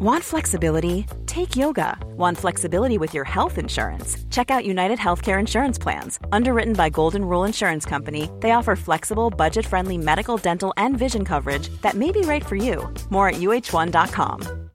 Want flexibility? Take yoga. Want flexibility with your health insurance? Check out United Healthcare Insurance Plans. Underwritten by Golden Rule Insurance Company, they offer flexible, budget friendly medical, dental, and vision coverage that may be right for you. More at uh1.com.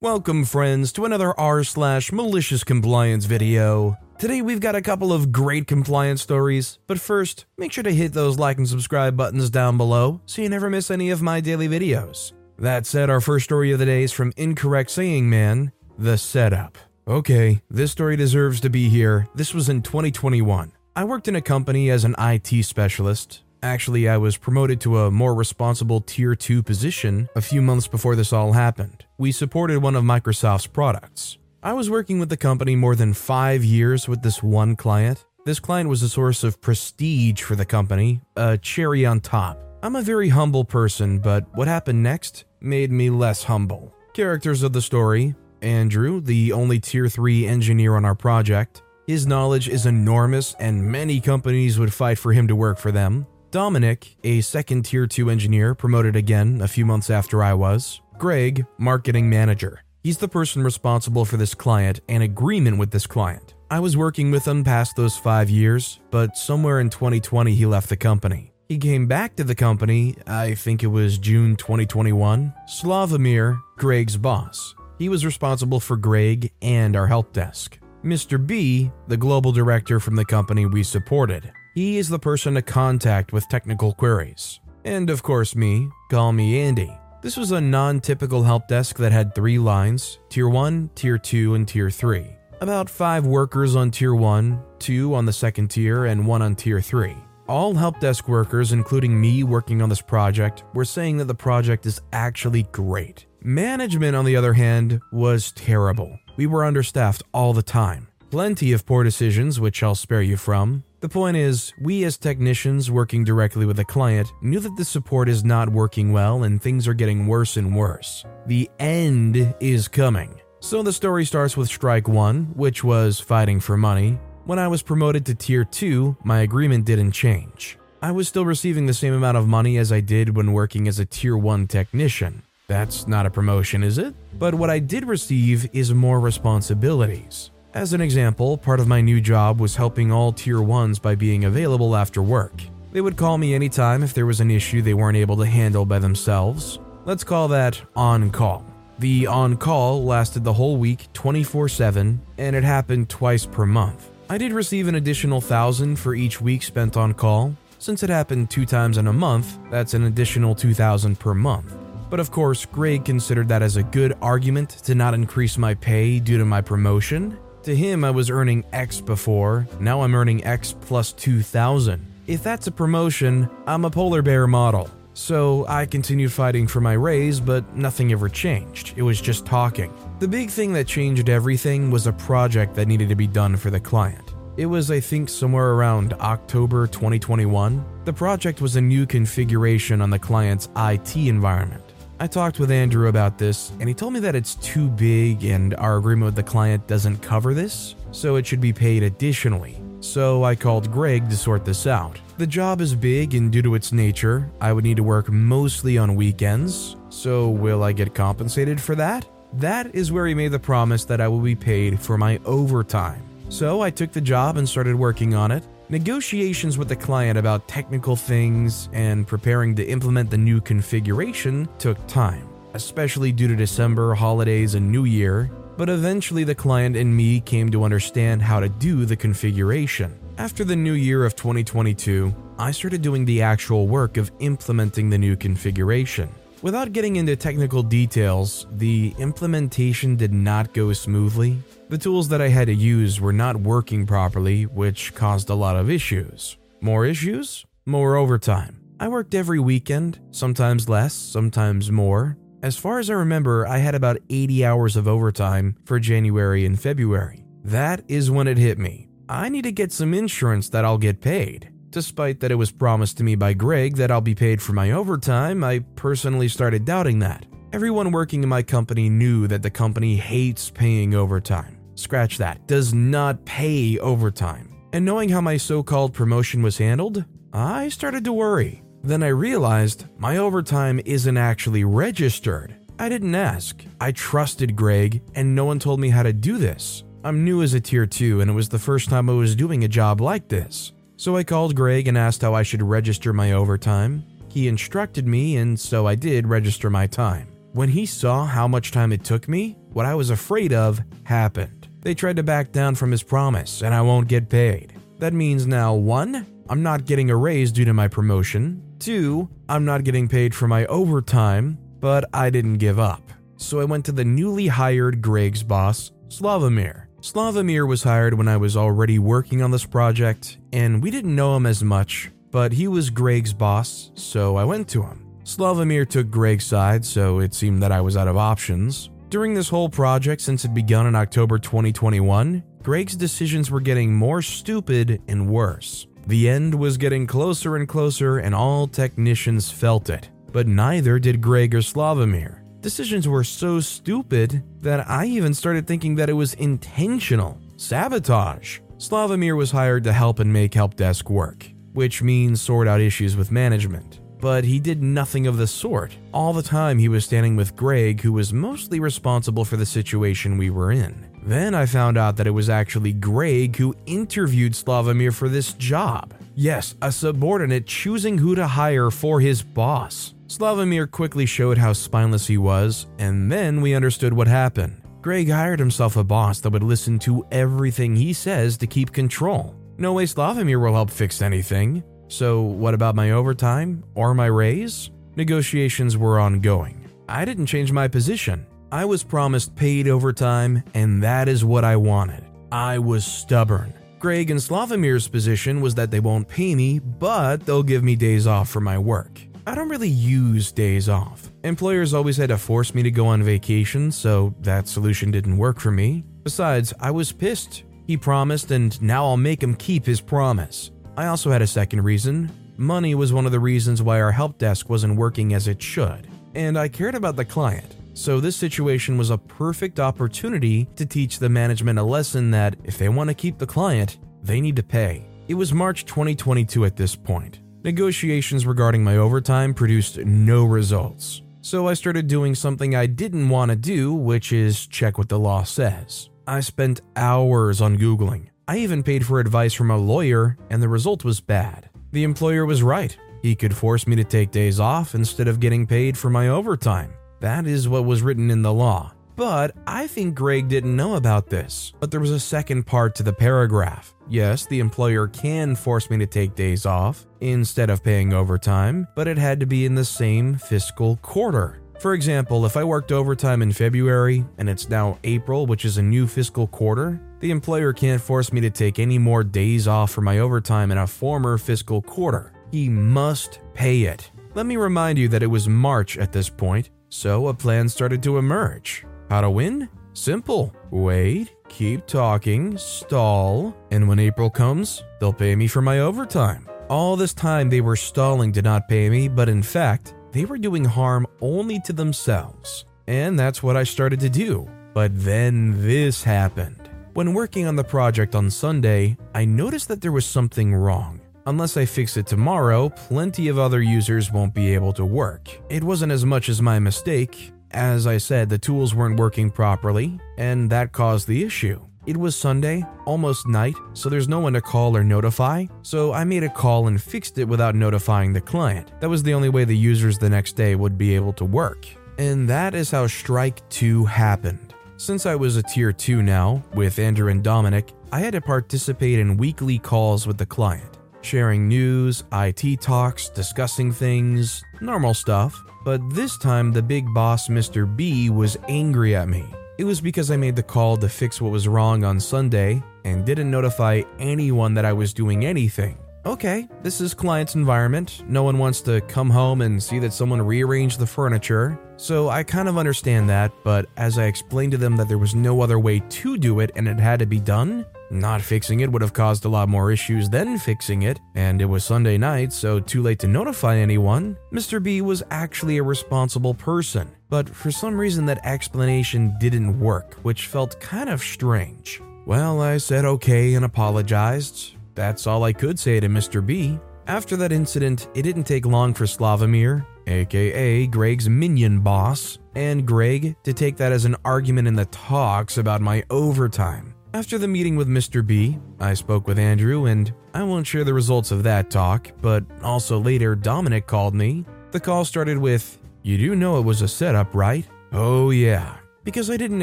Welcome, friends, to another r slash malicious compliance video. Today we've got a couple of great compliance stories, but first, make sure to hit those like and subscribe buttons down below so you never miss any of my daily videos. That said, our first story of the day is from Incorrect Saying Man The Setup. Okay, this story deserves to be here. This was in 2021. I worked in a company as an IT specialist. Actually, I was promoted to a more responsible Tier 2 position a few months before this all happened. We supported one of Microsoft's products. I was working with the company more than five years with this one client. This client was a source of prestige for the company, a cherry on top. I'm a very humble person, but what happened next made me less humble. Characters of the story Andrew, the only Tier 3 engineer on our project. His knowledge is enormous, and many companies would fight for him to work for them. Dominic, a second Tier 2 engineer, promoted again a few months after I was. Greg, marketing manager. He's the person responsible for this client and agreement with this client. I was working with him past those five years, but somewhere in 2020 he left the company. He came back to the company, I think it was June 2021. Slavomir, Greg's boss. He was responsible for Greg and our help desk. Mr. B, the global director from the company we supported. He is the person to contact with technical queries. And of course, me, call me Andy. This was a non typical help desk that had three lines Tier 1, Tier 2, and Tier 3. About five workers on Tier 1, two on the second tier, and one on Tier 3. All help desk workers, including me working on this project, were saying that the project is actually great. Management, on the other hand, was terrible. We were understaffed all the time. Plenty of poor decisions, which I'll spare you from. The point is, we as technicians working directly with the client knew that the support is not working well and things are getting worse and worse. The end is coming. So the story starts with Strike 1, which was fighting for money, when I was promoted to Tier 2, my agreement didn't change. I was still receiving the same amount of money as I did when working as a Tier 1 technician. That's not a promotion, is it? But what I did receive is more responsibilities. As an example, part of my new job was helping all Tier 1s by being available after work. They would call me anytime if there was an issue they weren't able to handle by themselves. Let's call that on call. The on call lasted the whole week 24 7, and it happened twice per month. I did receive an additional thousand for each week spent on call. Since it happened two times in a month, that's an additional 2000 per month. But of course, Greg considered that as a good argument to not increase my pay due to my promotion. To him, I was earning X before, now I'm earning X plus 2000. If that's a promotion, I'm a polar bear model. So I continued fighting for my raise, but nothing ever changed. It was just talking. The big thing that changed everything was a project that needed to be done for the client. It was, I think, somewhere around October 2021. The project was a new configuration on the client's IT environment. I talked with Andrew about this, and he told me that it's too big and our agreement with the client doesn't cover this, so it should be paid additionally. So I called Greg to sort this out. The job is big, and due to its nature, I would need to work mostly on weekends. So, will I get compensated for that? That is where he made the promise that I will be paid for my overtime. So, I took the job and started working on it. Negotiations with the client about technical things and preparing to implement the new configuration took time, especially due to December, holidays, and New Year, but eventually the client and me came to understand how to do the configuration. After the new year of 2022, I started doing the actual work of implementing the new configuration. Without getting into technical details, the implementation did not go smoothly. The tools that I had to use were not working properly, which caused a lot of issues. More issues? More overtime. I worked every weekend, sometimes less, sometimes more, as far as I remember, I had about 80 hours of overtime for January and February. That is when it hit me. I need to get some insurance that I'll get paid. Despite that it was promised to me by Greg that I'll be paid for my overtime, I personally started doubting that. Everyone working in my company knew that the company hates paying overtime. Scratch that, does not pay overtime. And knowing how my so called promotion was handled, I started to worry. Then I realized my overtime isn't actually registered. I didn't ask. I trusted Greg, and no one told me how to do this. I'm new as a tier 2, and it was the first time I was doing a job like this. So I called Greg and asked how I should register my overtime. He instructed me, and so I did register my time. When he saw how much time it took me, what I was afraid of happened. They tried to back down from his promise, and I won't get paid. That means now 1. I'm not getting a raise due to my promotion. Two, I'm not getting paid for my overtime, but I didn't give up. So I went to the newly hired Greg's boss, Slavomir. Slavomir was hired when I was already working on this project, and we didn't know him as much, but he was Greg's boss, so I went to him. Slavomir took Greg's side, so it seemed that I was out of options. During this whole project, since it begun in October 2021, Greg's decisions were getting more stupid and worse. The end was getting closer and closer, and all technicians felt it. But neither did Greg or Slavomir. Decisions were so stupid that I even started thinking that it was intentional sabotage. Slavomir was hired to help and make help desk work, which means sort out issues with management. But he did nothing of the sort. All the time he was standing with Greg, who was mostly responsible for the situation we were in. Then I found out that it was actually Greg who interviewed Slavomir for this job. Yes, a subordinate choosing who to hire for his boss. Slavomir quickly showed how spineless he was, and then we understood what happened. Greg hired himself a boss that would listen to everything he says to keep control. No way Slavomir will help fix anything. So, what about my overtime or my raise? Negotiations were ongoing. I didn't change my position. I was promised paid overtime, and that is what I wanted. I was stubborn. Greg and Slavomir's position was that they won't pay me, but they'll give me days off for my work. I don't really use days off. Employers always had to force me to go on vacation, so that solution didn't work for me. Besides, I was pissed. He promised, and now I'll make him keep his promise. I also had a second reason. Money was one of the reasons why our help desk wasn't working as it should, and I cared about the client. So, this situation was a perfect opportunity to teach the management a lesson that if they want to keep the client, they need to pay. It was March 2022 at this point. Negotiations regarding my overtime produced no results. So, I started doing something I didn't want to do, which is check what the law says. I spent hours on Googling. I even paid for advice from a lawyer, and the result was bad. The employer was right. He could force me to take days off instead of getting paid for my overtime. That is what was written in the law. But I think Greg didn't know about this. But there was a second part to the paragraph. Yes, the employer can force me to take days off instead of paying overtime, but it had to be in the same fiscal quarter. For example, if I worked overtime in February and it's now April, which is a new fiscal quarter, the employer can't force me to take any more days off for my overtime in a former fiscal quarter. He must pay it. Let me remind you that it was March at this point, so a plan started to emerge. How to win? Simple. Wait, keep talking, stall, and when April comes, they'll pay me for my overtime. All this time they were stalling to not pay me, but in fact, they were doing harm only to themselves. And that's what I started to do. But then this happened. When working on the project on Sunday, I noticed that there was something wrong. Unless I fix it tomorrow, plenty of other users won't be able to work. It wasn't as much as my mistake. As I said, the tools weren't working properly, and that caused the issue. It was Sunday, almost night, so there's no one to call or notify, so I made a call and fixed it without notifying the client. That was the only way the users the next day would be able to work. And that is how Strike 2 happened. Since I was a tier 2 now, with Andrew and Dominic, I had to participate in weekly calls with the client sharing news, IT talks, discussing things, normal stuff. But this time, the big boss, Mr. B, was angry at me. It was because I made the call to fix what was wrong on Sunday and didn't notify anyone that I was doing anything. Okay, this is client's environment. No one wants to come home and see that someone rearranged the furniture. So I kind of understand that, but as I explained to them that there was no other way to do it and it had to be done, not fixing it would have caused a lot more issues than fixing it, and it was Sunday night, so too late to notify anyone. Mr. B was actually a responsible person, but for some reason that explanation didn't work, which felt kind of strange. Well, I said okay and apologized. That's all I could say to Mr. B. After that incident, it didn't take long for Slavomir, aka Greg's minion boss, and Greg to take that as an argument in the talks about my overtime. After the meeting with Mr. B, I spoke with Andrew, and I won't share the results of that talk, but also later Dominic called me. The call started with, You do know it was a setup, right? Oh, yeah. Because I didn't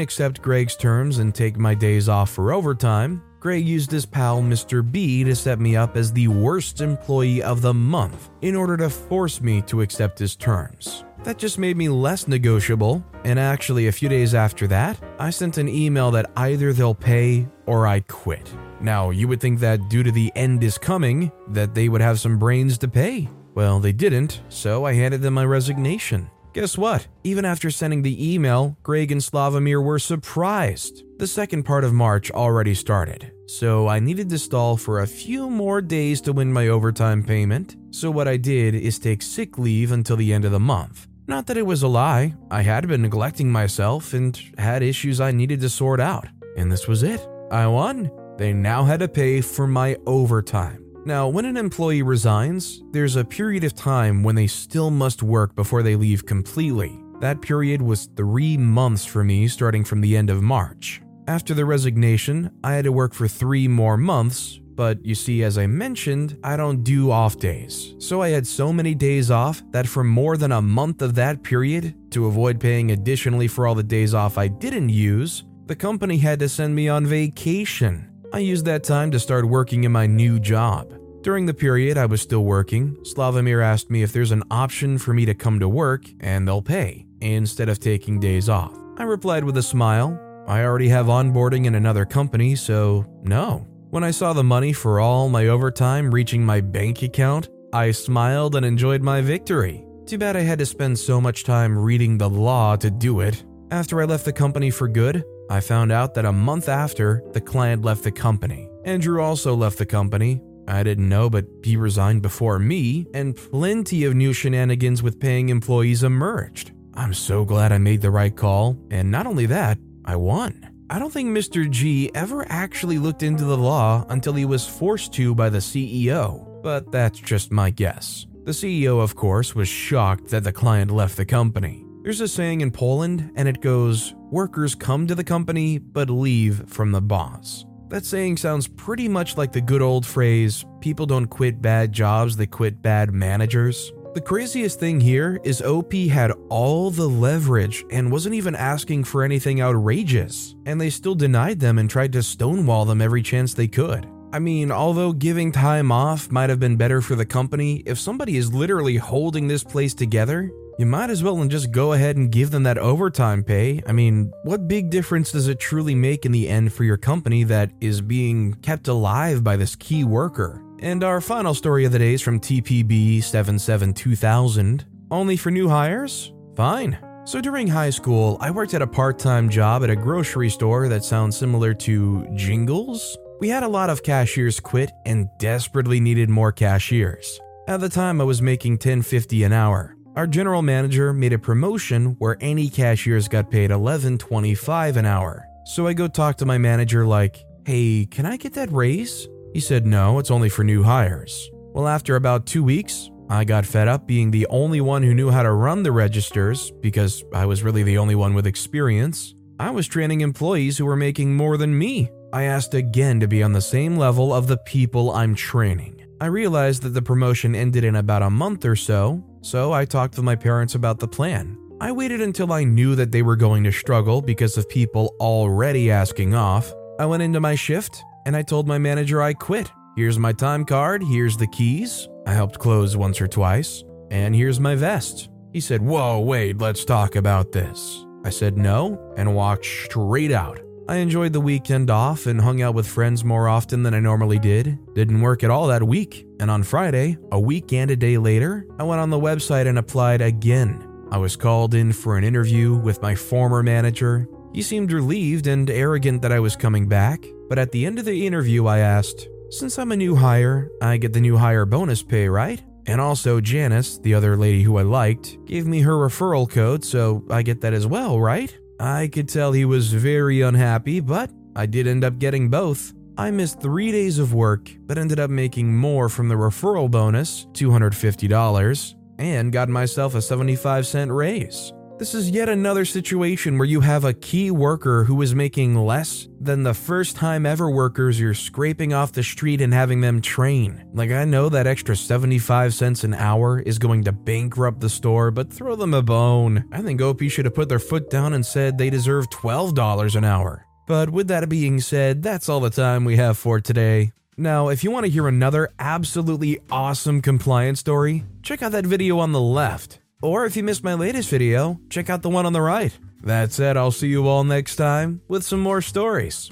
accept Greg's terms and take my days off for overtime, Greg used his pal Mr. B to set me up as the worst employee of the month in order to force me to accept his terms. That just made me less negotiable, and actually, a few days after that, I sent an email that either they'll pay or I quit. Now, you would think that due to the end is coming, that they would have some brains to pay. Well, they didn't, so I handed them my resignation. Guess what? Even after sending the email, Greg and Slavomir were surprised. The second part of March already started, so I needed to stall for a few more days to win my overtime payment. So, what I did is take sick leave until the end of the month. Not that it was a lie, I had been neglecting myself and had issues I needed to sort out. And this was it. I won. They now had to pay for my overtime. Now, when an employee resigns, there's a period of time when they still must work before they leave completely. That period was three months for me, starting from the end of March. After the resignation, I had to work for three more months, but you see, as I mentioned, I don't do off days. So I had so many days off that for more than a month of that period, to avoid paying additionally for all the days off I didn't use, the company had to send me on vacation. I used that time to start working in my new job. During the period I was still working, Slavomir asked me if there's an option for me to come to work and they'll pay, instead of taking days off. I replied with a smile. I already have onboarding in another company, so no. When I saw the money for all my overtime reaching my bank account, I smiled and enjoyed my victory. Too bad I had to spend so much time reading the law to do it. After I left the company for good, I found out that a month after, the client left the company. Andrew also left the company. I didn't know, but he resigned before me, and plenty of new shenanigans with paying employees emerged. I'm so glad I made the right call, and not only that, I won. I don't think Mr. G ever actually looked into the law until he was forced to by the CEO, but that's just my guess. The CEO, of course, was shocked that the client left the company. There's a saying in Poland, and it goes Workers come to the company, but leave from the boss. That saying sounds pretty much like the good old phrase people don't quit bad jobs, they quit bad managers. The craziest thing here is OP had all the leverage and wasn't even asking for anything outrageous, and they still denied them and tried to stonewall them every chance they could. I mean, although giving time off might have been better for the company, if somebody is literally holding this place together, you might as well just go ahead and give them that overtime pay. I mean, what big difference does it truly make in the end for your company that is being kept alive by this key worker? And our final story of the day is from TPB 772000. Only for new hires? Fine. So during high school, I worked at a part time job at a grocery store that sounds similar to Jingles. We had a lot of cashiers quit and desperately needed more cashiers. At the time, I was making 10.50 an hour. Our general manager made a promotion where any cashiers got paid 11.25 an hour. So I go talk to my manager like, "Hey, can I get that raise?" He said, "No, it's only for new hires." Well, after about 2 weeks, I got fed up being the only one who knew how to run the registers because I was really the only one with experience. I was training employees who were making more than me. I asked again to be on the same level of the people I'm training. I realized that the promotion ended in about a month or so, so I talked with my parents about the plan. I waited until I knew that they were going to struggle because of people already asking off. I went into my shift and I told my manager I quit. Here's my time card, here's the keys. I helped close once or twice, and here's my vest. He said, Whoa, wait, let's talk about this. I said no and walked straight out. I enjoyed the weekend off and hung out with friends more often than I normally did. Didn't work at all that week, and on Friday, a week and a day later, I went on the website and applied again. I was called in for an interview with my former manager. He seemed relieved and arrogant that I was coming back, but at the end of the interview, I asked, Since I'm a new hire, I get the new hire bonus pay, right? And also, Janice, the other lady who I liked, gave me her referral code, so I get that as well, right? I could tell he was very unhappy, but I did end up getting both. I missed three days of work, but ended up making more from the referral bonus, $250, and got myself a 75 cent raise. This is yet another situation where you have a key worker who is making less than the first time ever workers you're scraping off the street and having them train. Like, I know that extra 75 cents an hour is going to bankrupt the store, but throw them a bone. I think OP should have put their foot down and said they deserve $12 an hour. But with that being said, that's all the time we have for today. Now, if you want to hear another absolutely awesome compliance story, check out that video on the left. Or if you missed my latest video, check out the one on the right. That said, I'll see you all next time with some more stories.